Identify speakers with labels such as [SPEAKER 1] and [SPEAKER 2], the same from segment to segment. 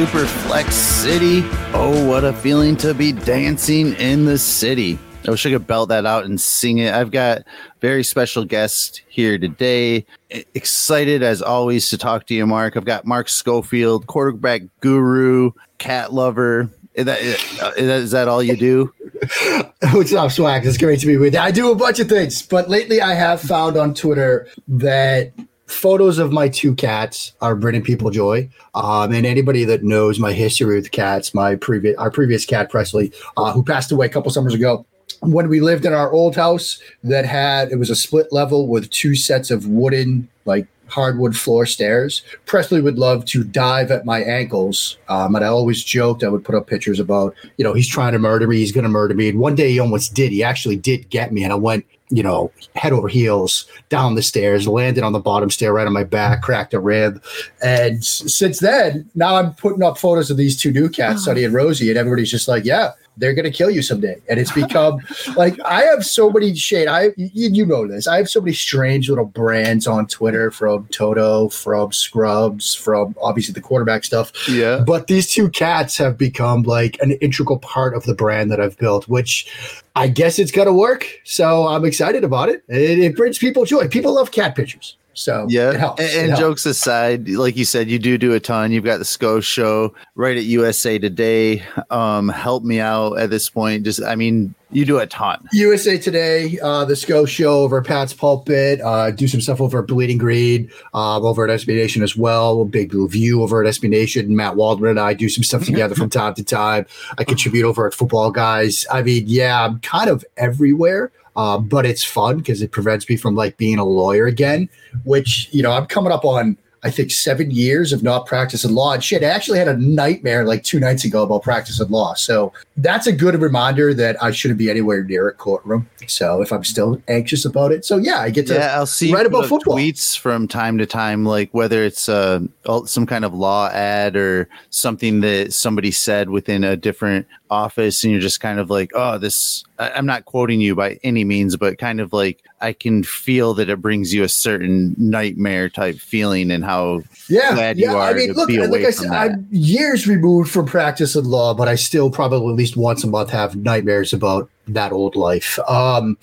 [SPEAKER 1] Superflex City. Oh, what a feeling to be dancing in the city. I wish I could belt that out and sing it. I've got very special guest here today. Excited as always to talk to you, Mark. I've got Mark Schofield, quarterback guru, cat lover. Is that, is uh, that all you do?
[SPEAKER 2] What's up, Swag? It's great to be with you. I do a bunch of things, but lately I have found on Twitter that photos of my two cats are bringing people joy. Um, and anybody that knows my history with cats, my previous our previous cat Presley, uh, who passed away a couple summers ago. When we lived in our old house that had it was a split level with two sets of wooden like hardwood floor stairs. Presley would love to dive at my ankles. Um, and I always joked, I would put up pictures about, you know, he's trying to murder me, he's going to murder me. And one day he almost did. He actually did get me. And I went, you know, head over heels down the stairs, landed on the bottom stair right on my back, cracked a rib. And since then, now I'm putting up photos of these two new cats, Sunny and Rosie, and everybody's just like, yeah, they're going to kill you someday. And it's become like I have so many shade. I you, you, know this. I have so many strange little brands on Twitter from Toto, from Scrubs, from obviously the quarterback stuff.
[SPEAKER 1] Yeah.
[SPEAKER 2] But these two cats have become like an integral part of the brand that I've built, which I guess it's going to work. So I'm excited about it. it. It brings people joy. People love cat pictures. So
[SPEAKER 1] yeah, and, and jokes aside, like you said, you do do a ton. You've got the SCO show right at USA Today. Um, help me out at this point. Just, I mean, you do a ton.
[SPEAKER 2] USA Today, uh, the SCO show over Pat's Pulpit. Uh, do some stuff over at Bleeding Green, uh, over at SB Nation as well. Big Blue View over at SB Nation. Matt Waldman and I do some stuff together from time to time. I contribute over at Football Guys. I mean, yeah, I'm kind of everywhere. Uh, but it's fun because it prevents me from like being a lawyer again, which, you know, I'm coming up on I think seven years of not practicing law. And shit, I actually had a nightmare like two nights ago about practicing law. So that's a good reminder that I shouldn't be anywhere near a courtroom. So if I'm still anxious about it, so yeah, I get to
[SPEAKER 1] yeah, I'll see
[SPEAKER 2] write about football
[SPEAKER 1] tweets from time to time, like whether it's uh, some kind of law ad or something that somebody said within a different office, and you're just kind of like, oh, this. I'm not quoting you by any means, but kind of like I can feel that it brings you a certain nightmare type feeling and how
[SPEAKER 2] yeah,
[SPEAKER 1] glad
[SPEAKER 2] yeah.
[SPEAKER 1] you are
[SPEAKER 2] I mean,
[SPEAKER 1] to
[SPEAKER 2] look,
[SPEAKER 1] be away
[SPEAKER 2] like I
[SPEAKER 1] from
[SPEAKER 2] said. I'm years removed from practicing law, but I still probably at least once a month have nightmares about that old life. Um,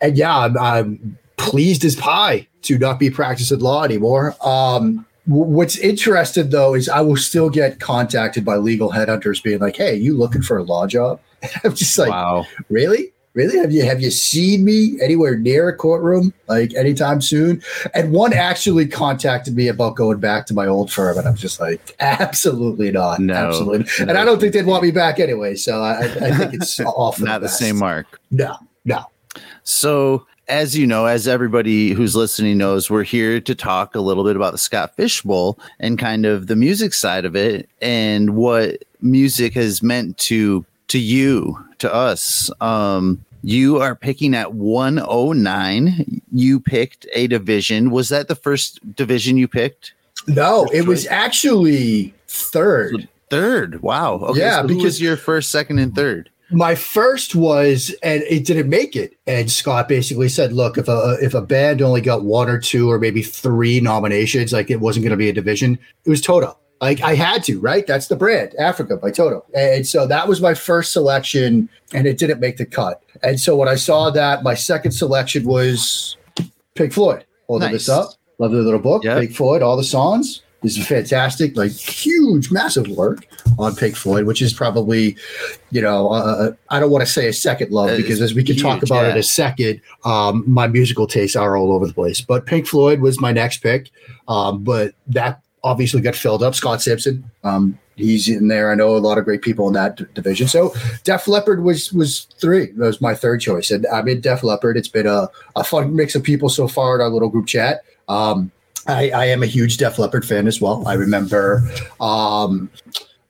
[SPEAKER 2] and yeah, I'm, I'm pleased as pie to not be practicing law anymore. Um, What's interesting though is I will still get contacted by legal headhunters being like, "Hey, you looking for a law job?" And I'm just like,
[SPEAKER 1] wow,
[SPEAKER 2] really? Really? Have you have you seen me anywhere near a courtroom like anytime soon? And one actually contacted me about going back to my old firm, and I'm just like, absolutely not,
[SPEAKER 1] no,
[SPEAKER 2] absolutely.
[SPEAKER 1] No.
[SPEAKER 2] And I don't think they'd want me back anyway. So I, I think it's off.
[SPEAKER 1] not the, the same mark.
[SPEAKER 2] No, no.
[SPEAKER 1] So as you know, as everybody who's listening knows, we're here to talk a little bit about the Scott Fish Bowl and kind of the music side of it and what music has meant to to you, to us. Um, you are picking at 109. You picked a division. Was that the first division you picked?
[SPEAKER 2] No, it was actually third.
[SPEAKER 1] So third. Wow. Okay,
[SPEAKER 2] yeah,
[SPEAKER 1] so because your first, second, and third
[SPEAKER 2] my first was and it didn't make it. And scott basically said look if a if a band only got one or two or maybe three nominations like it wasn't going to be a division. It was toto. Like i had to right? That's the brand africa by toto. And so that was my first selection and it didn't make the cut. And so when i saw that my second selection was pink floyd holding nice. this up love the little book yep. pink floyd all the songs this is fantastic, like huge, massive work on Pink Floyd, which is probably, you know, uh, uh I don't want to say a second love because as we can huge, talk about yeah. it a second, um, my musical tastes are all over the place. But Pink Floyd was my next pick, um, but that obviously got filled up. Scott Simpson, um, he's in there. I know a lot of great people in that d- division. So Def Leppard was was three. That was my third choice, and I'm in Def Leppard. It's been a, a fun mix of people so far in our little group chat. Um, I, I am a huge Def Leppard fan as well. I remember, um,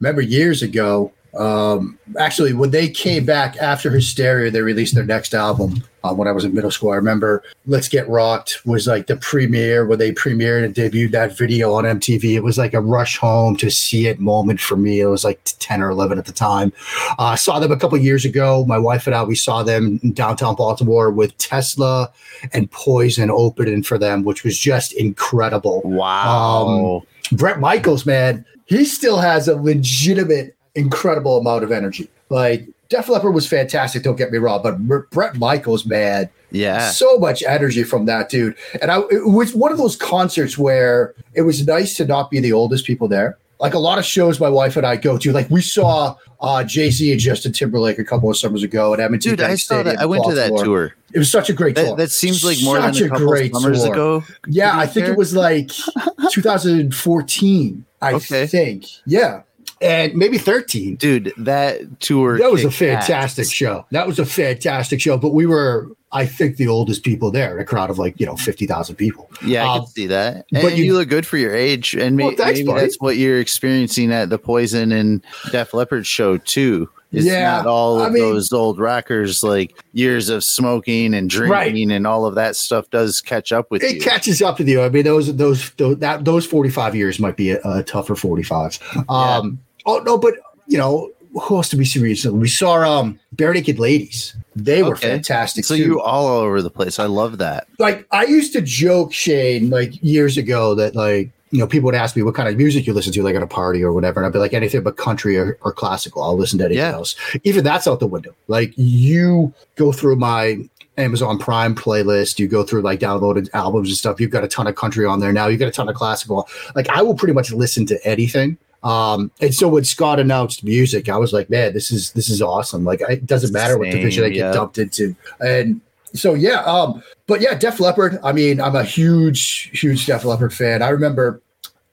[SPEAKER 2] remember years ago Um, actually, when they came back after Hysteria, they released their next album. Uh, when I was in middle school, I remember "Let's Get Rocked" was like the premiere where they premiered and debuted that video on MTV. It was like a rush home to see it moment for me. It was like ten or eleven at the time. Uh, I saw them a couple years ago. My wife and I we saw them in downtown Baltimore with Tesla and Poison opening for them, which was just incredible.
[SPEAKER 1] Wow.
[SPEAKER 2] Um, Bret Michaels, man, he still has a legitimate, incredible amount of energy. Like Def Leppard was fantastic, don't get me wrong, but Bret Michaels, man,
[SPEAKER 1] yeah,
[SPEAKER 2] so much energy from that dude. And I, it was one of those concerts where it was nice to not be the oldest people there. Like a lot of shows my wife and I go to, like we saw uh, Jay Z and Justin Timberlake a couple of summers ago at M&T.
[SPEAKER 1] Dude, I saw that. I went to that tour.
[SPEAKER 2] It was such a great
[SPEAKER 1] that,
[SPEAKER 2] tour.
[SPEAKER 1] That seems like more such than a, couple great summers tour. ago.
[SPEAKER 2] Yeah, I think care? it was like 2014. I okay. think. Yeah and maybe 13.
[SPEAKER 1] Dude, that tour.
[SPEAKER 2] That was a fantastic ass. show. That was a fantastic show. But we were, I think, the oldest people there, a crowd of like, you know, 50,000 people.
[SPEAKER 1] Yeah, I um, can see that. And but you, you, look good for your age. And well, thanks, maybe buddy. that's what you're experiencing at the Poison and Def Leppard show, too. It's yeah, not all of I mean, those old rockers like years of smoking and drinking right. and all of that stuff does catch up with
[SPEAKER 2] it
[SPEAKER 1] you.
[SPEAKER 2] It catches up with you. I mean, those those those, that, those forty five years might be a, a tougher forty five. Um, yeah Oh no, but you know who else did we see recently? We saw um Barenaked Ladies. They were okay. fantastic.
[SPEAKER 1] So too. you all over the place. I love that.
[SPEAKER 2] Like I used to joke, Shane, like years ago, that like you know people would ask me what kind of music you listen to, like at a party or whatever, and I'd be like anything but country or, or classical. I'll listen to anything yeah. else. Even that's out the window. Like you go through my Amazon Prime playlist. You go through like downloaded albums and stuff. You've got a ton of country on there now. You've got a ton of classical. Like I will pretty much listen to anything. Um, and so when Scott announced music, I was like, man, this is this is awesome. Like it doesn't matter what division I get yeah. dumped into. And so yeah, um, but yeah, Def Leppard. I mean, I'm a huge, huge Def Leppard fan. I remember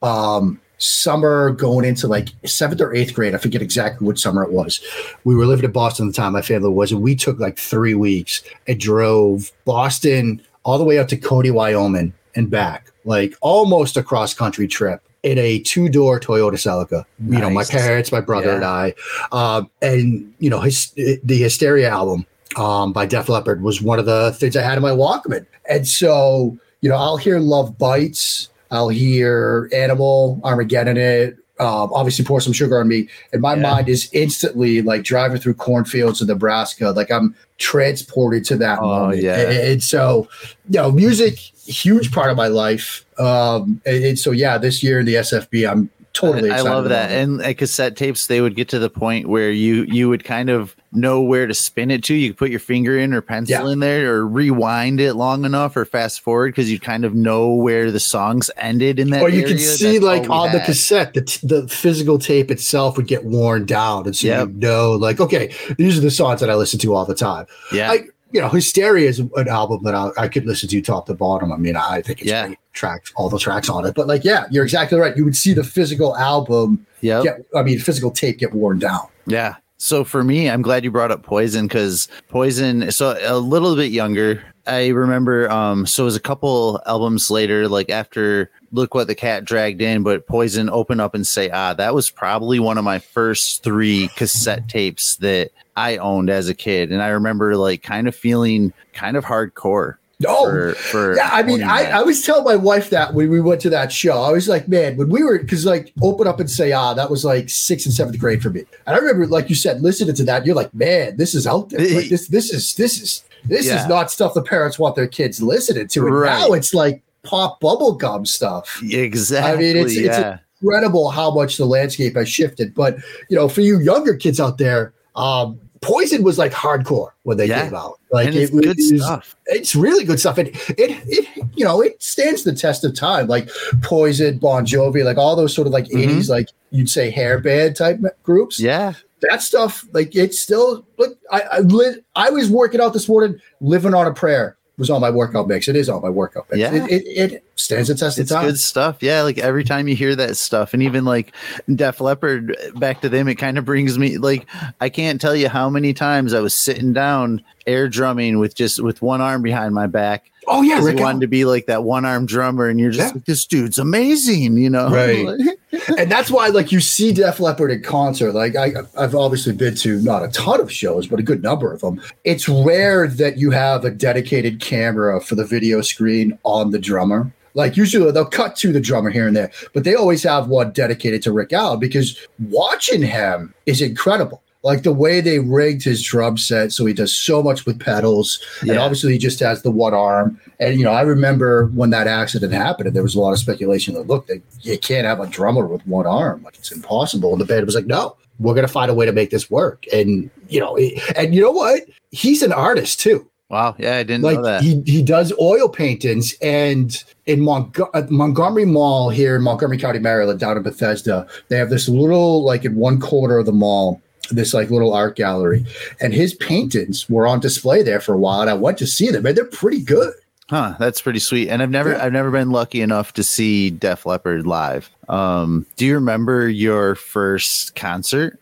[SPEAKER 2] um summer going into like seventh or eighth grade. I forget exactly what summer it was. We were living in Boston at the time, my family was, and we took like three weeks and drove Boston all the way up to Cody, Wyoming and back, like almost a cross country trip in a two door Toyota Celica. Nice. You know, my parents, my brother, yeah. and I. Um, and you know, his, the Hysteria album um, by Def Leppard was one of the things I had in my Walkman. And so, you know, I'll hear Love Bites. I'll hear Animal, Armageddon it. Um, obviously, pour some sugar on me, and my yeah. mind is instantly like driving through cornfields of Nebraska. Like I'm transported to that
[SPEAKER 1] oh,
[SPEAKER 2] moment.
[SPEAKER 1] Yeah.
[SPEAKER 2] And, and so, you know, music huge part of my life. Um, and, and, so yeah, this year in the SFB, I'm totally. I
[SPEAKER 1] love that. And at cassette tapes, they would get to the point where you you would kind of know where to spin it to. You could put your finger in or pencil yeah. in there, or rewind it long enough, or fast forward because you kind of know where the songs ended in that.
[SPEAKER 2] Or you can see That's like on had. the cassette, the, t- the physical tape itself would get worn down, and so yep. you know, like okay, these are the songs that I listen to all the time.
[SPEAKER 1] Yeah.
[SPEAKER 2] Like, you know, Hysteria is an album that I, I, could listen to top to bottom. I mean, I think it's yeah. great tracks, all the tracks on it. But like, yeah, you're exactly right. You would see the physical album,
[SPEAKER 1] yeah,
[SPEAKER 2] I mean, physical tape get worn down.
[SPEAKER 1] Yeah. So for me, I'm glad you brought up Poison because Poison. So a little bit younger. I remember. Um. So it was a couple albums later, like after Look What the Cat Dragged In, but Poison open up and say ah. That was probably one of my first three cassette tapes that I owned as a kid, and I remember like kind of feeling kind of hardcore.
[SPEAKER 2] Oh, for, for yeah. I mean, I, I was telling my wife that when we went to that show, I was like, man, when we were, because like open up and say, ah, that was like sixth and seventh grade for me. And I remember, like you said, listening to that, you're like, man, this is out there. Like, this, this is, this is, this yeah. is not stuff the parents want their kids listening to. And right. now it's like pop bubblegum stuff.
[SPEAKER 1] Exactly.
[SPEAKER 2] I mean, it's, yeah. it's incredible how much the landscape has shifted. But, you know, for you younger kids out there, um, Poison was like hardcore when they yeah. came out. Like
[SPEAKER 1] it's it, good it stuff.
[SPEAKER 2] It's really good stuff. And it, it, you know, it stands the test of time. Like Poison, Bon Jovi, like all those sort of like mm-hmm. 80s, like you'd say hair band type groups.
[SPEAKER 1] Yeah.
[SPEAKER 2] That stuff, like it's still, look, I, I, lit, I was working out this morning, living on a prayer was on my workout mix. It is on my workout mix.
[SPEAKER 1] Yeah.
[SPEAKER 2] It, it, it stands the test
[SPEAKER 1] it's
[SPEAKER 2] of time.
[SPEAKER 1] good stuff. Yeah. Like every time you hear that stuff, and even like Def Leppard, back to them, it kind of brings me like, I can't tell you how many times I was sitting down air drumming with just with one arm behind my back.
[SPEAKER 2] Oh yeah, Rick
[SPEAKER 1] wanted to be like that one arm drummer, and you're just yeah. like, this dude's amazing, you know?
[SPEAKER 2] Right. and that's why, like, you see Def Leppard in concert. Like, I, I've obviously been to not a ton of shows, but a good number of them. It's rare that you have a dedicated camera for the video screen on the drummer. Like usually they'll cut to the drummer here and there, but they always have one dedicated to Rick Allen because watching him is incredible like the way they rigged his drum set so he does so much with pedals yeah. and obviously he just has the one arm. And you know i remember when that accident happened and there was a lot of speculation that look that you can't have a drummer with one arm. Like it's impossible. And the band was like no we're going to find a way to make this work. And you know and you know what? He's an artist too.
[SPEAKER 1] Wow, yeah, I didn't
[SPEAKER 2] like,
[SPEAKER 1] know that.
[SPEAKER 2] He he does oil paintings, and in Mont- uh, Montgomery Mall here in Montgomery County, Maryland, down in Bethesda, they have this little like in one corner of the mall this like little art gallery, and his paintings were on display there for a while. And I went to see them, and they're pretty good.
[SPEAKER 1] Huh, that's pretty sweet. And I've never yeah. I've never been lucky enough to see Def Leppard live. Um, do you remember your first concert?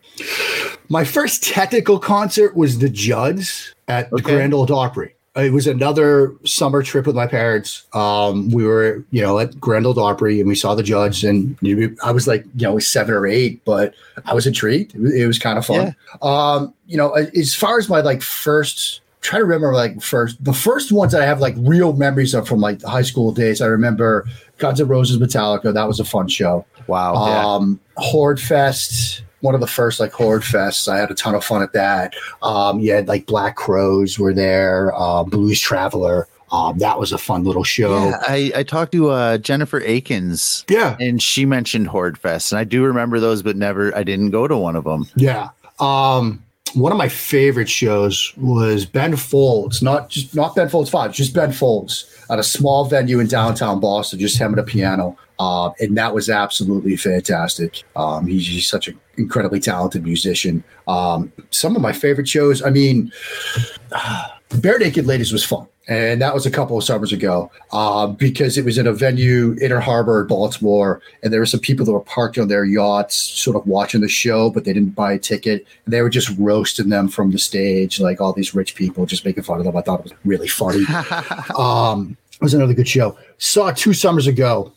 [SPEAKER 2] My first technical concert was the Judds at okay. the Grand Ole Opry it was another summer trip with my parents. Um, we were, you know, at Grand Ole Opry and we saw the Judds, and I was like, you know, seven or eight, but I was intrigued. It was, it was kind of fun. Yeah. Um, you know, as far as my like first, try to remember like first, the first ones that I have like real memories of from like high school days. I remember Guns N' Roses, Metallica. That was a fun show.
[SPEAKER 1] Wow.
[SPEAKER 2] Um, yeah. Horde Fest one of the first like horde fests. I had a ton of fun at that. Um, you had like Black Crowes were there, uh, Blues Traveler. Um, that was a fun little show.
[SPEAKER 1] Yeah, I, I talked to uh, Jennifer Akins.
[SPEAKER 2] Yeah.
[SPEAKER 1] And she mentioned Horde Fest. And I do remember those, but never, I didn't go to one of them.
[SPEAKER 2] Yeah. Um, one of my favorite shows was Ben Folds, not just not Ben Folds Five, just Ben Folds at a small venue in downtown Boston, just him and a piano. Uh, and that was absolutely fantastic. Um, he's, he's, such an incredibly talented musician. Um, some of my favorite shows, I mean, uh, Barenaked Ladies was fun. And that was a couple of summers ago uh, because it was in a venue, Inner Harbor, Baltimore. And there were some people that were parked on their yachts, sort of watching the show, but they didn't buy a ticket. And they were just roasting them from the stage, like all these rich people, just making fun of them. I thought it was really funny. um, it was another good show. Saw two summers ago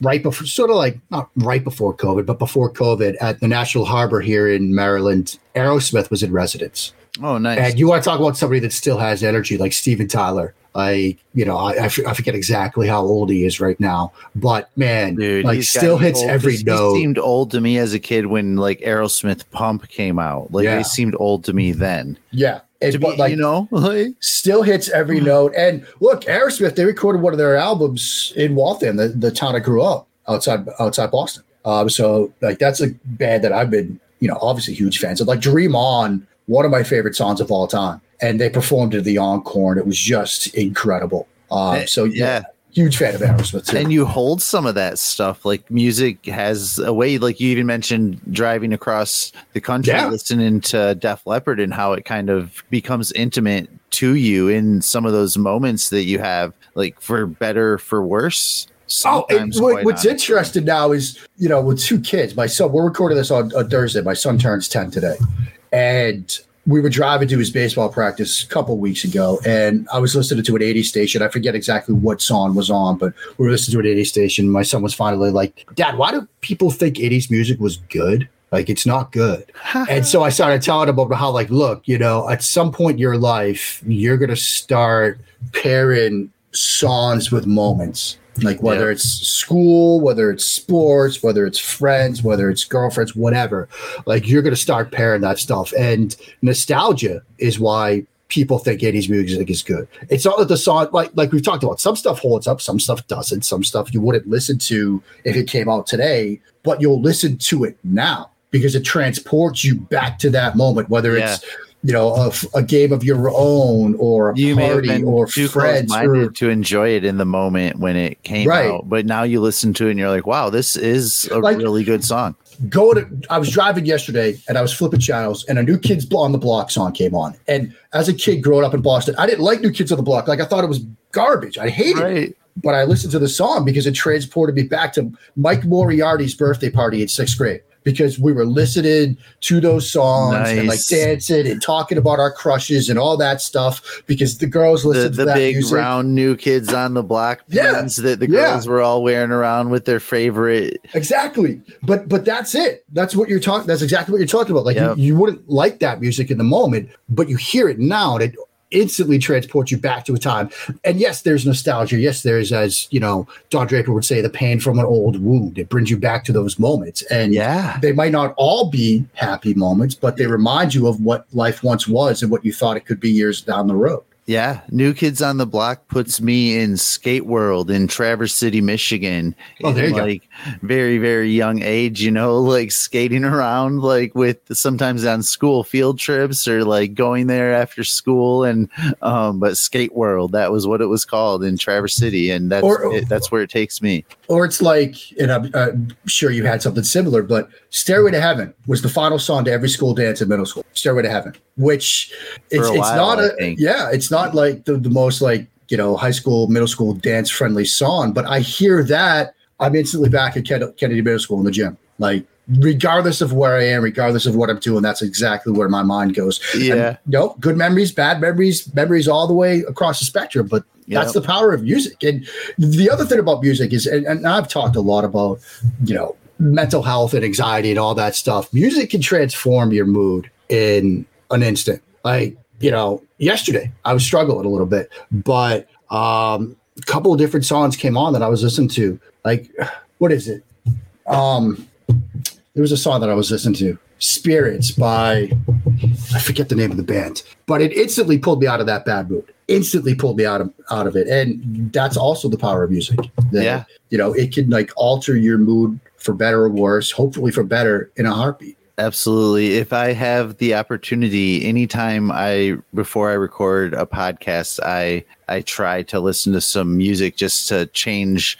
[SPEAKER 2] right before, sort of like not right before COVID, but before COVID at the National Harbor here in Maryland, Aerosmith was in residence.
[SPEAKER 1] Oh, nice.
[SPEAKER 2] And you want to talk about somebody that still has energy, like Steven Tyler. I, you know, I, I forget exactly how old he is right now, but man, Dude, like still hits old. every note.
[SPEAKER 1] Seemed old to me as a kid when like Aerosmith Pump came out. Like yeah. they seemed old to me then.
[SPEAKER 2] Yeah.
[SPEAKER 1] And, be, like, you know,
[SPEAKER 2] still hits every hmm. note. And look, Aerosmith, they recorded one of their albums in Waltham, the, the town I grew up outside outside Boston. Um, so like that's a band that I've been, you know, obviously huge fans of. Like Dream On, one of my favorite songs of all time. And they performed at the encore, and it was just incredible. Um, so yeah. yeah huge fan of Aerosmith too.
[SPEAKER 1] And you hold some of that stuff. Like music has a way, like you even mentioned driving across the country, yeah. listening to Def Leppard and how it kind of becomes intimate to you in some of those moments that you have, like for better, for worse.
[SPEAKER 2] Oh, what, what's interesting now is, you know, with two kids, my son, we're recording this on, on Thursday. My son turns 10 today. And we were driving to his baseball practice a couple weeks ago, and I was listening to an 80 station. I forget exactly what song was on, but we were listening to an 80 station. My son was finally like, Dad, why do people think 80s music was good? Like, it's not good. and so I started telling him about how, like, look, you know, at some point in your life, you're going to start pairing songs with moments like whether yeah. it's school whether it's sports whether it's friends whether it's girlfriends whatever like you're going to start pairing that stuff and nostalgia is why people think 80s music is good it's not that the song like like we've talked about some stuff holds up some stuff doesn't some stuff you wouldn't listen to if it came out today but you'll listen to it now because it transports you back to that moment whether yeah. it's you know, a, a, game of your own or a you party or too friends or,
[SPEAKER 1] to enjoy it in the moment when it came right. out. But now you listen to it and you're like, wow, this is a like, really good song.
[SPEAKER 2] Go to I was driving yesterday and I was flipping channels and a new kids on the block song came on. And as a kid growing up in Boston, I didn't like new kids on the block. Like I thought it was garbage. I hated right. it. But I listened to the song because it transported me back to Mike Moriarty's birthday party in sixth grade because we were listening to those songs and like dancing and talking about our crushes and all that stuff because the girls
[SPEAKER 1] The,
[SPEAKER 2] listened to
[SPEAKER 1] the
[SPEAKER 2] that
[SPEAKER 1] big
[SPEAKER 2] music.
[SPEAKER 1] round new kids on the block
[SPEAKER 2] Yeah.
[SPEAKER 1] that the
[SPEAKER 2] Yeah.
[SPEAKER 1] girls were all wearing around with their favorite.
[SPEAKER 2] Exactly. But but that's it. That's what you're talking. That's exactly what you're talking about. Like
[SPEAKER 1] Yep.
[SPEAKER 2] you, you wouldn't like that music in the moment, but you hear it now and it instantly transports you back to a time. And yes, there's nostalgia. Yes, there's as you know, Don Draper would say, the pain from an old wound. It brings you back to those moments. And
[SPEAKER 1] Yeah.
[SPEAKER 2] they might not all be happy moments, but they remind you of what life once was and what you thought it could be years down the road.
[SPEAKER 1] Yeah, New Kids on the Block puts me in Skate World in Traverse City, Michigan.
[SPEAKER 2] Oh, there you go.
[SPEAKER 1] like very, very young age, you know, like skating around like with sometimes on school field trips or like going there after school and um but Skate World, that was what it was called in Traverse City and that's
[SPEAKER 2] Or-
[SPEAKER 1] it, that's where it takes me.
[SPEAKER 2] Or it's like, and I'm uh, sure you had something similar, but Stairway to Heaven was the final song to every school dance in middle school. Stairway to Heaven, which it's, it's not
[SPEAKER 1] I
[SPEAKER 2] a,
[SPEAKER 1] think.
[SPEAKER 2] yeah, it's not like the, the most like, you know, high school, middle school dance friendly song, but I hear that I'm instantly back at Ken- Kennedy Middle School in the gym. Like, regardless of where I am, regardless of what I'm doing, that's exactly where my mind goes.
[SPEAKER 1] Yeah.
[SPEAKER 2] And, no, good memories, bad memories, memories all the way across the spectrum. But that's the power of music. And the other thing about music is, and, and I've talked a lot about, you know, mental health and anxiety and all that stuff. Music can transform your mood in an instant. Like, you know, yesterday I was struggling a little bit, but um, a couple of different songs came on that I was listening to. Like, what is it? Um, there was a song that I was listening to, Spirits by I forget the name of the band, but it instantly pulled me out of that bad mood. Instantly pulled me out of out of it, and that's also the power of music. That,
[SPEAKER 1] Yeah.
[SPEAKER 2] you know, it can like alter your mood for better or worse. Hopefully, for better in a heartbeat.
[SPEAKER 1] Absolutely. If I have the opportunity, anytime I before I record a podcast, I I try to listen to some music just to change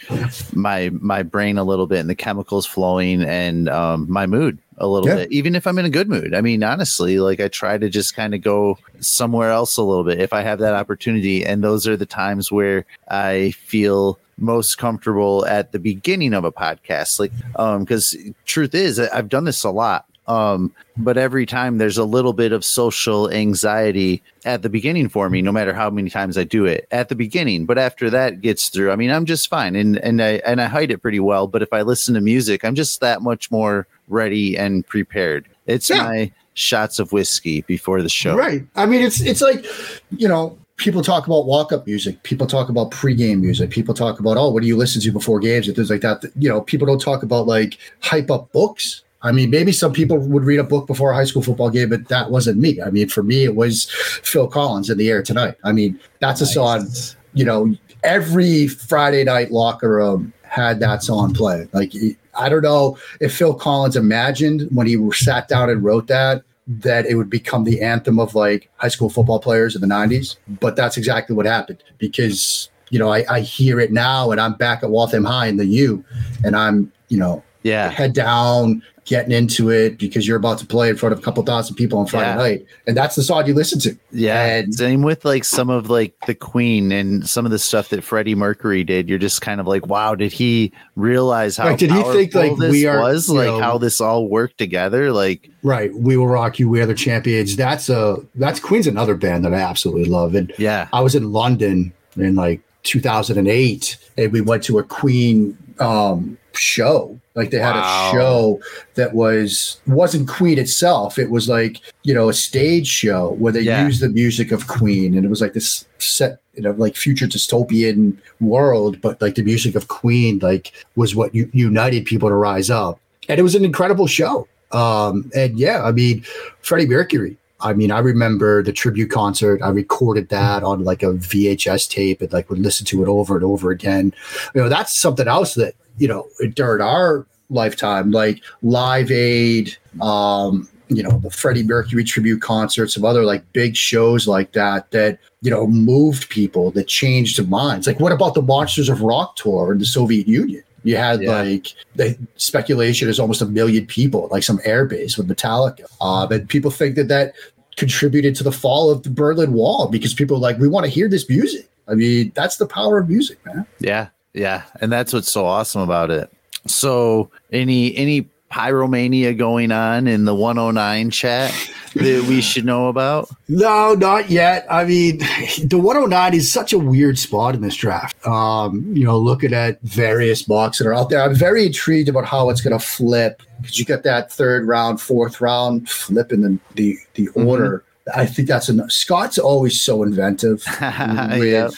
[SPEAKER 1] my my brain a little bit and the chemicals flowing and um, my mood a little
[SPEAKER 2] Yeah.
[SPEAKER 1] bit, even if I'm in a good mood. I mean, honestly, like I try to just kind of go somewhere else a little bit if I have that opportunity. And those are the times where I feel most comfortable at the beginning of a podcast. Like, um, because truth is, I've done this a lot. Um, but every time there's a little bit of social anxiety at the beginning for me, no matter how many times I do it at the beginning. But after that gets through, I mean, I'm just fine, and and I and I hide it pretty well. But if I listen to music, I'm just that much more ready and prepared. It's
[SPEAKER 2] Yeah.
[SPEAKER 1] my shots of whiskey before the show.
[SPEAKER 2] Right. I mean, it's it's like, you know, people talk about walk up music. People talk about pregame music. People talk about, oh, what do you listen to before games and things like that. You know, people don't talk about like hype up books. I mean, maybe some people would read a book before a high school football game, but that wasn't me. I mean, for me, it was Phil Collins in the air tonight. I mean, that's a song, you know, every Friday night locker room had that song play. Like, I don't know if Phil Collins imagined when he sat down and wrote that that it would become the anthem of like high school football players in the 90s. But that's exactly what happened because, you know, I, I hear it now and I'm back at Waltham High in the U and I'm, you know,
[SPEAKER 1] Yeah.
[SPEAKER 2] head down, getting into it because you're about to play in front of a couple thousand people on Friday
[SPEAKER 1] Yeah.
[SPEAKER 2] night. And that's the song you listen to.
[SPEAKER 1] Yeah,
[SPEAKER 2] And-
[SPEAKER 1] same with like some of like the Queen and some of the stuff that Freddie Mercury did. You're just kind of like, wow, did he realize how
[SPEAKER 2] Right, did he think, like,
[SPEAKER 1] this
[SPEAKER 2] we are,
[SPEAKER 1] was like
[SPEAKER 2] know-
[SPEAKER 1] how this all worked together? Like,
[SPEAKER 2] Right. We will rock you. We are the champions. That's a that's Queen's another band that I absolutely love. And
[SPEAKER 1] yeah,
[SPEAKER 2] I was in London in like 2008, and we went to a Queen um, show. Like they had
[SPEAKER 1] Wow.
[SPEAKER 2] a show that was wasn't Queen itself. It was like you know a stage show where they
[SPEAKER 1] Yeah.
[SPEAKER 2] used the music of Queen, and it was like this set you know like future dystopian world, but like the music of Queen like was what u- united people to rise up, and it was an incredible show. Um, and yeah, I mean, Freddie Mercury. I mean, I remember the tribute concert. I recorded that on like a VHS tape and like would listen to it over and over again. You know, that's something else that, you know, during our lifetime, like Live Aid, um, you know, the Freddie Mercury tribute concerts, some other like big shows like that, that, you know, moved people, that changed minds. Like, what about the Monsters of Rock tour in the Soviet Union? You had
[SPEAKER 1] Yeah.
[SPEAKER 2] like the speculation is almost a million people, like some airbase with Metallica. Uh, and people think that that contributed to the fall of the Berlin Wall because people are like, we want to hear this music. I mean, that's the power of music, man.
[SPEAKER 1] yeah, yeah, and that's what's so awesome about it. So, any any pyromania going on in the 109 chat that we should know about?
[SPEAKER 2] No, not yet. I mean, the 109 is such a weird spot in this draft. Um, you know, looking at various mocks that are out there, I'm very intrigued about how it's going to flip because you got that third round, fourth round flip in the the, the mm-hmm. order. I think that's enough. Scott's always so inventive with, yep.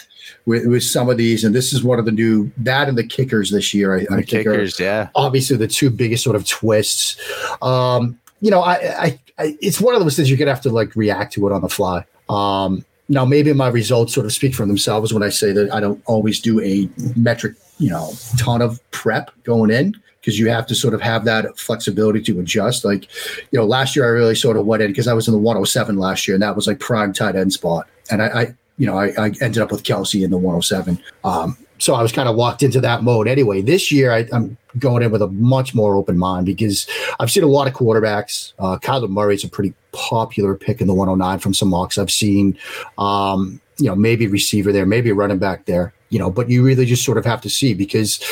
[SPEAKER 2] With, with some of these, and this is one of the new that and the kickers this year. I, I think
[SPEAKER 1] kickers, are yeah,
[SPEAKER 2] obviously the two biggest sort of twists. Um, you know, I, I, I, it's one of those things you're gonna have to like react to it on the fly. Um, now maybe my results sort of speak for themselves when I say that I don't always do a metric, you know, ton of prep going in because you have to sort of have that flexibility to adjust. Like, you know, last year I really sort of went in because I was in the 107 last year, and that was like prime tight end spot. And I, I you know, I, I, ended up with Kelce in the 107. Um, so I was kind of walked into that mode anyway. This year, I, am going in with a much more open mind because I've seen a lot of quarterbacks. Uh, Kyler Murray is a pretty popular pick in the 109 from some mocks I've seen. Um, you know, maybe receiver there, maybe running back there you know, but you really just sort of have to see because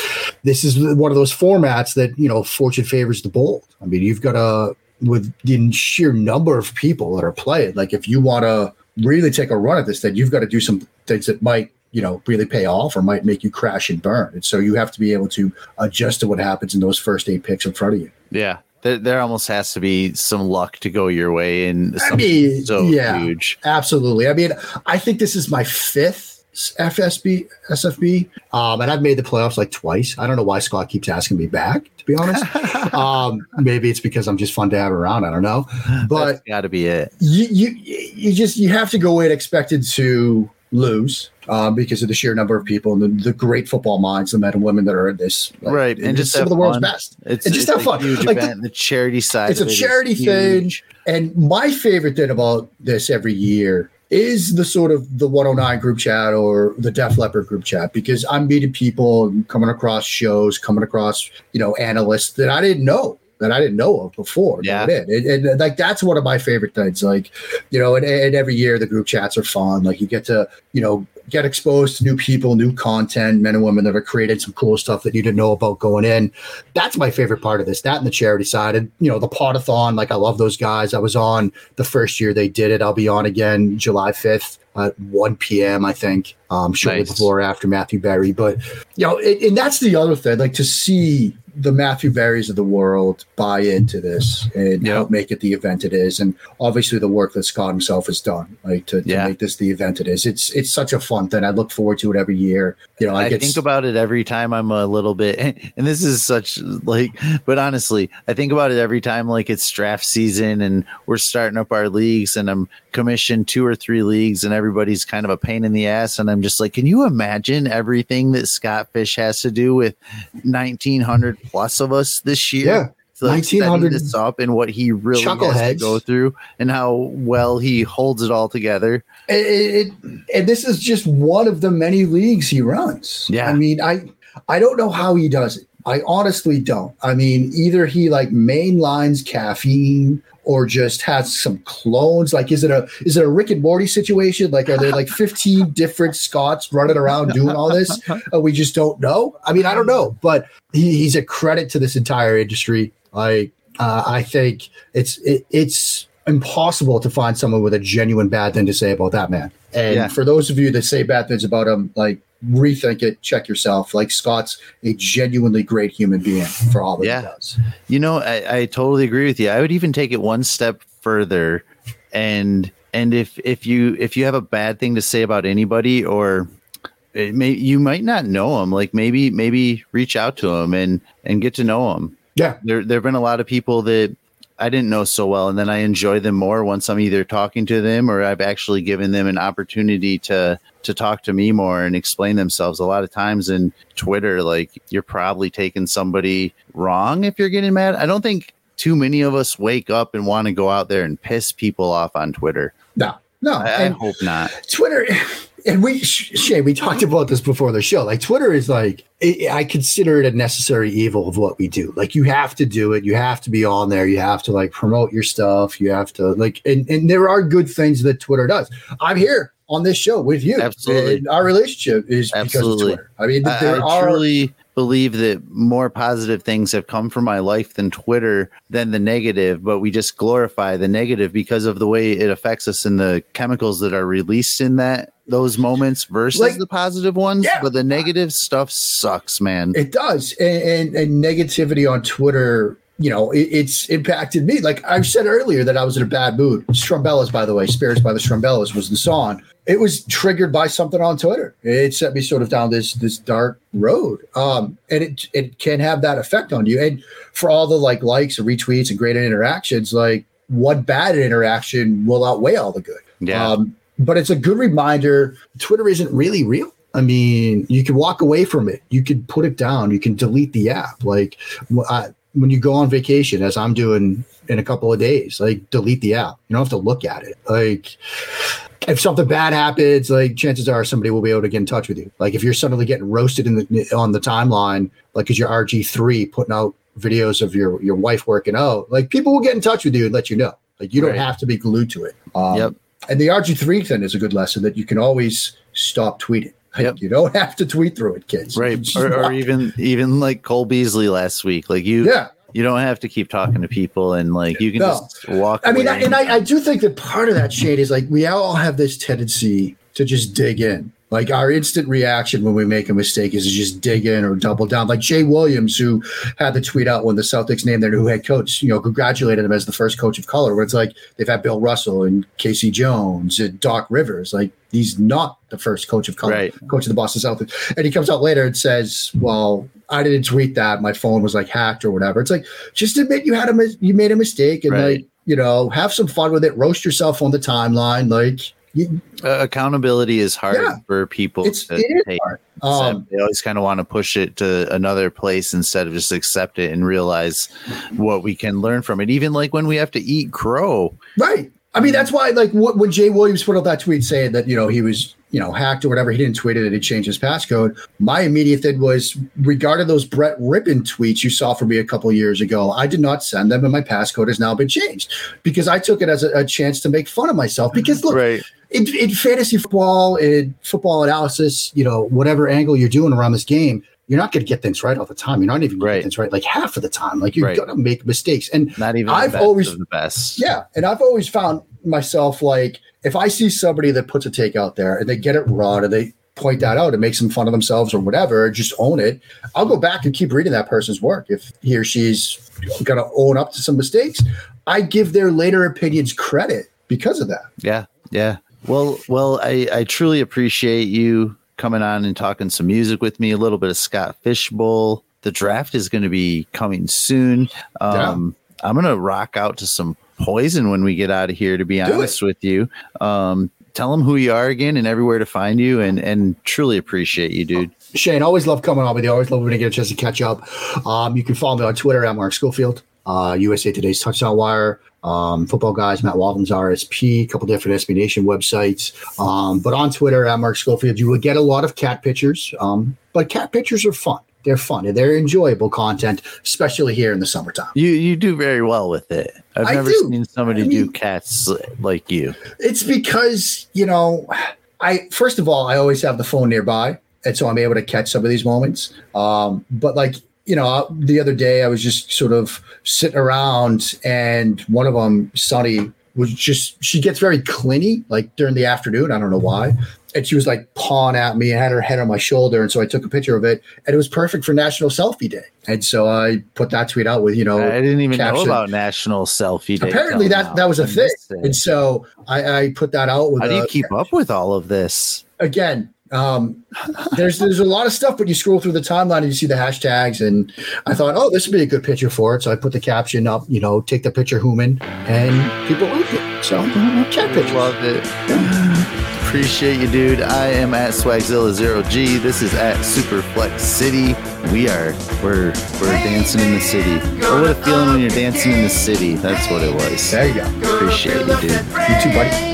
[SPEAKER 2] this is one of those formats that, you know, fortune favors the bold. I mean, you've got a, with the sheer number of people that are playing, like if you want to really take a run at this, then you've got to do some things that might, you know, really pay off or might make you crash and burn. And so you have to be able to adjust to what happens in those first eight picks in front of you.
[SPEAKER 1] Yeah. There, there almost has to be some luck to go your way, and
[SPEAKER 2] I mean, so yeah, huge. Absolutely. I mean, I think this is my fifth FSB, SFB, um, and I've made the playoffs like twice. I don't know why Scott keeps asking me back. To be honest, um, maybe it's because I'm just fun to have around. I don't know, but
[SPEAKER 1] got to be it.
[SPEAKER 2] You, you you just you have to go in expected to lose uh, because of the sheer number of people and the, the, great football minds, the men and women that are in this.
[SPEAKER 1] Like, right, and just
[SPEAKER 2] some of the world's best. It's, and just
[SPEAKER 1] it's
[SPEAKER 2] have fun.
[SPEAKER 1] Huge like event. The, the, charity side.
[SPEAKER 2] It's a charity thing, and my favorite thing about this every year is the sort of the 109 group chat or the Def Leppard group chat because I'm meeting people coming across shows, coming across, you know, analysts that I didn't know that I didn't know of before.
[SPEAKER 1] Yeah.
[SPEAKER 2] And, and, and, like that's one of my favorite things. Like, you know, and, and every year the group chats are fun. Like you get to, you know, get exposed to new people, new content, men and women that are creating some cool stuff that you didn't know about going in. That's my favorite part of this. That and the charity side, and you know the podathon. Like I love those guys. I was on the first year they did it. I'll be on again July fifth at 1 p.m. I think, um, shortly nice. before or after Matthew Berry. But you know, it, and that's the other thing. Like to see the Matthew Berrys of the world buy into this and yep. help make it the event it is. And obviously the work that Scott himself has done, like to, to yeah. make this the event it is. It's it's such a fun thing. I look forward to it every year. You know,
[SPEAKER 1] I, I think about it every time I'm a little bit and this is such like but honestly, I think about it every time like it's draft season and we're starting up our leagues and I'm commissioned two or three leagues and everybody's kind of a pain in the ass. And I'm just like, can you imagine everything that Scott Fish has to do with 1900 plus of us this year.
[SPEAKER 2] Yeah.
[SPEAKER 1] like 1900 this up and what he really has to go through and how well he holds it all together.
[SPEAKER 2] It, it, and this is just one of the many leagues he runs.
[SPEAKER 1] Yeah.
[SPEAKER 2] I mean, I I don't know how he does it. I honestly don't. I mean, either he like mainlines caffeine or just has some clones? Like, is it a is it a Rick and Morty situation? Like, are there like 15 different Scotts running around doing all this? Uh, we just don't know. I mean, I don't know, but he, he's a credit to this entire industry. I uh, I think it's it, it's impossible to find someone with a genuine bad thing to say about that man. And yeah. for those of you that say bad things about him, like rethink it, check yourself. Like Scott's a genuinely great human being for all that yeah. he does.
[SPEAKER 1] You know, I, I totally agree with you. I would even take it one step further and and if if you if you have a bad thing to say about anybody or it may you might not know them like maybe maybe reach out to them and and get to know them
[SPEAKER 2] yeah
[SPEAKER 1] there there have been a lot of people that I didn't know so well, and then I enjoy them more once I'm either talking to them or I've actually given them an opportunity to to talk to me more and explain themselves. A lot of times in Twitter, like you're probably taking somebody wrong if you're getting mad. I don't think too many of us wake up and want to go out there and piss people off on Twitter.
[SPEAKER 2] No, no,
[SPEAKER 1] I, I hope not.
[SPEAKER 2] Twitter and we Shane, we talked about this before the show. Like Twitter is like I consider it a necessary evil of what we do. Like you have to do it. You have to be on there. You have to like promote your stuff. You have to like and, and there are good things that Twitter does. I'm here on this show with you.
[SPEAKER 1] Absolutely.
[SPEAKER 2] And our relationship is Absolutely. because of Twitter. I mean, there
[SPEAKER 1] I, I are truly believe that more positive things have come from my life than Twitter than the negative, but we just glorify the negative because of the way it affects us and the chemicals that are released in that those moments versus
[SPEAKER 2] Like-
[SPEAKER 1] the positive ones.
[SPEAKER 2] Yeah.
[SPEAKER 1] But the negative stuff sucks, man.
[SPEAKER 2] It does, and, and, and negativity on Twitter. You know, it, it's impacted me. Like I've said earlier, that I was in a bad mood. Strumbellas, by the way, "Spirits by the Strumbellas" was the song. It was triggered by something on Twitter. It set me sort of down this this dark road, um, and it it can have that effect on you. And for all the like likes and retweets and great interactions, like one bad interaction will outweigh all the good.
[SPEAKER 1] yeah.
[SPEAKER 2] Um, but it's a good reminder Twitter isn't really real. I mean, you can walk away from it. You can put it down. You can delete the app. Like I, when you go on vacation, as I'm doing in a couple of days, like delete the app. You don't have to look at it. Like if something bad happens, like chances are somebody will be able to get in touch with you. Like if you're suddenly getting roasted in the on the timeline, like because you're RG3 putting out videos of your your wife working out, like people will get in touch with you and let you know. Like you don't
[SPEAKER 1] Right.
[SPEAKER 2] have to be glued to it. Um,
[SPEAKER 1] Yep.
[SPEAKER 2] And the RG3 thing is a good lesson that you can always stop tweeting.
[SPEAKER 1] Yep.
[SPEAKER 2] You don't have to tweet through it, kids.
[SPEAKER 1] Right. Or, or even even like Cole Beasley last week. Like you
[SPEAKER 2] yeah.
[SPEAKER 1] you don't have to keep talking to people and like you can
[SPEAKER 2] No.
[SPEAKER 1] just walk
[SPEAKER 2] I mean, I, and I, I do think that part of that Shane is like we all have this tendency to just dig in. Like our instant reaction when we make a mistake is to just dig in or double down. Like Jay Williams, who had the tweet out when the Celtics named their new head coach, you know, congratulated him as the first coach of color. Where it's like they've had Bill Russell and K.C. Jones and Doc Rivers. Like he's not the first coach of color,
[SPEAKER 1] Right.
[SPEAKER 2] coach of the Boston Celtics. And he comes out later and says, "Well, I didn't tweet that. My phone was like hacked or whatever." It's like just admit you had a you made a mistake and
[SPEAKER 1] Right.
[SPEAKER 2] like you know have some fun with it. Roast yourself on the timeline. Like you,
[SPEAKER 1] Uh, accountability is hard
[SPEAKER 2] Yeah.
[SPEAKER 1] for people
[SPEAKER 2] it's
[SPEAKER 1] to
[SPEAKER 2] it is
[SPEAKER 1] take.
[SPEAKER 2] hard. Um,
[SPEAKER 1] they always kind of want to push it to another place instead of just accept it and realize what we can learn from it. Even like when we have to eat crow.
[SPEAKER 2] Right. I mean, that's why, like, wh- when Jay Williams put out that tweet saying that, you know, he was, you know, hacked or whatever, he didn't tweet it and he changed his passcode. My immediate thing was regarding those Brett Rypien tweets you saw from me a couple years ago, I did not send them and my passcode has now been changed because I took it as a, a chance to make fun of myself. Because look,
[SPEAKER 1] Right.
[SPEAKER 2] In, in fantasy football, in football analysis, you know, whatever angle you're doing around this game, you're not going to get things right all the time. You're not even going to
[SPEAKER 1] Right.
[SPEAKER 2] get things right like half of the time. Like you're
[SPEAKER 1] Right.
[SPEAKER 2] going to make mistakes. And
[SPEAKER 1] Not even
[SPEAKER 2] I've
[SPEAKER 1] the
[SPEAKER 2] always-
[SPEAKER 1] the best.
[SPEAKER 2] yeah, and I've always found myself like if I see somebody that puts a take out there and they get it wrong and they point that out and make some fun of themselves or whatever, just own it. I'll go back and keep reading that person's work. If he or she's going to own up to some mistakes, I give their later opinions credit because of that.
[SPEAKER 1] Yeah, yeah. Well, well, I, I truly appreciate you coming on and talking some music with me. A little bit of Scott Fish Bowl. The draft is going to be coming soon. Um, I'm going to rock out to some Poison when we get out of here. To be
[SPEAKER 2] it.
[SPEAKER 1] honest with you, um, tell them who you are again and everywhere to find you. And and truly appreciate you, dude.
[SPEAKER 2] Shane, always love coming on with you. Always love when I get a chance to catch up. Um, you can follow me on Twitter at Mark Schofield, uh, USA Today's Touchdown Wire, um, Football Guys, Matt Waldman's RSP, a couple different SB Nation websites. Um, but on Twitter at Mark Schofield, you will get a lot of cat pictures. Um, but cat pictures are fun. They're fun and they're enjoyable content, especially here in the summertime.
[SPEAKER 1] You you do very well with it. I've
[SPEAKER 2] I
[SPEAKER 1] never
[SPEAKER 2] do.
[SPEAKER 1] seen somebody
[SPEAKER 2] I
[SPEAKER 1] do cats like you.
[SPEAKER 2] It's because, you know, I first of all, I always have the phone nearby. And so I'm able to catch some of these moments. Um, but like, you know, the other day I was just sort of sitting around and one of them, Sunny, was just she gets very clingy like during the afternoon. I don't know why. And she was like pawing at me and had her head on my shoulder. And so I took a picture of it and it was perfect for National Selfie Day. And so I put that tweet out with, you know,
[SPEAKER 1] I didn't even know about National Selfie Day.
[SPEAKER 2] apparently that that was a
[SPEAKER 1] I
[SPEAKER 2] thing. And so I, I put that out with
[SPEAKER 1] How do you
[SPEAKER 2] a-
[SPEAKER 1] keep up with all of this?
[SPEAKER 2] again, um, there's there's a lot of stuff, but you scroll through the timeline and you see the hashtags, and I thought, oh, this would be a good picture for it. So I put the caption up, you know, take the picture human, and people like it. So cat pictures.
[SPEAKER 1] Love it. Appreciate you, dude. I am at Swagzilla Zero G. This is at Superflex City. We are we're we're dancing in the city. Oh, what a feeling when you're dancing in the city. That's what it was.
[SPEAKER 2] There you go.
[SPEAKER 1] Appreciate you, dude.
[SPEAKER 2] You too, buddy.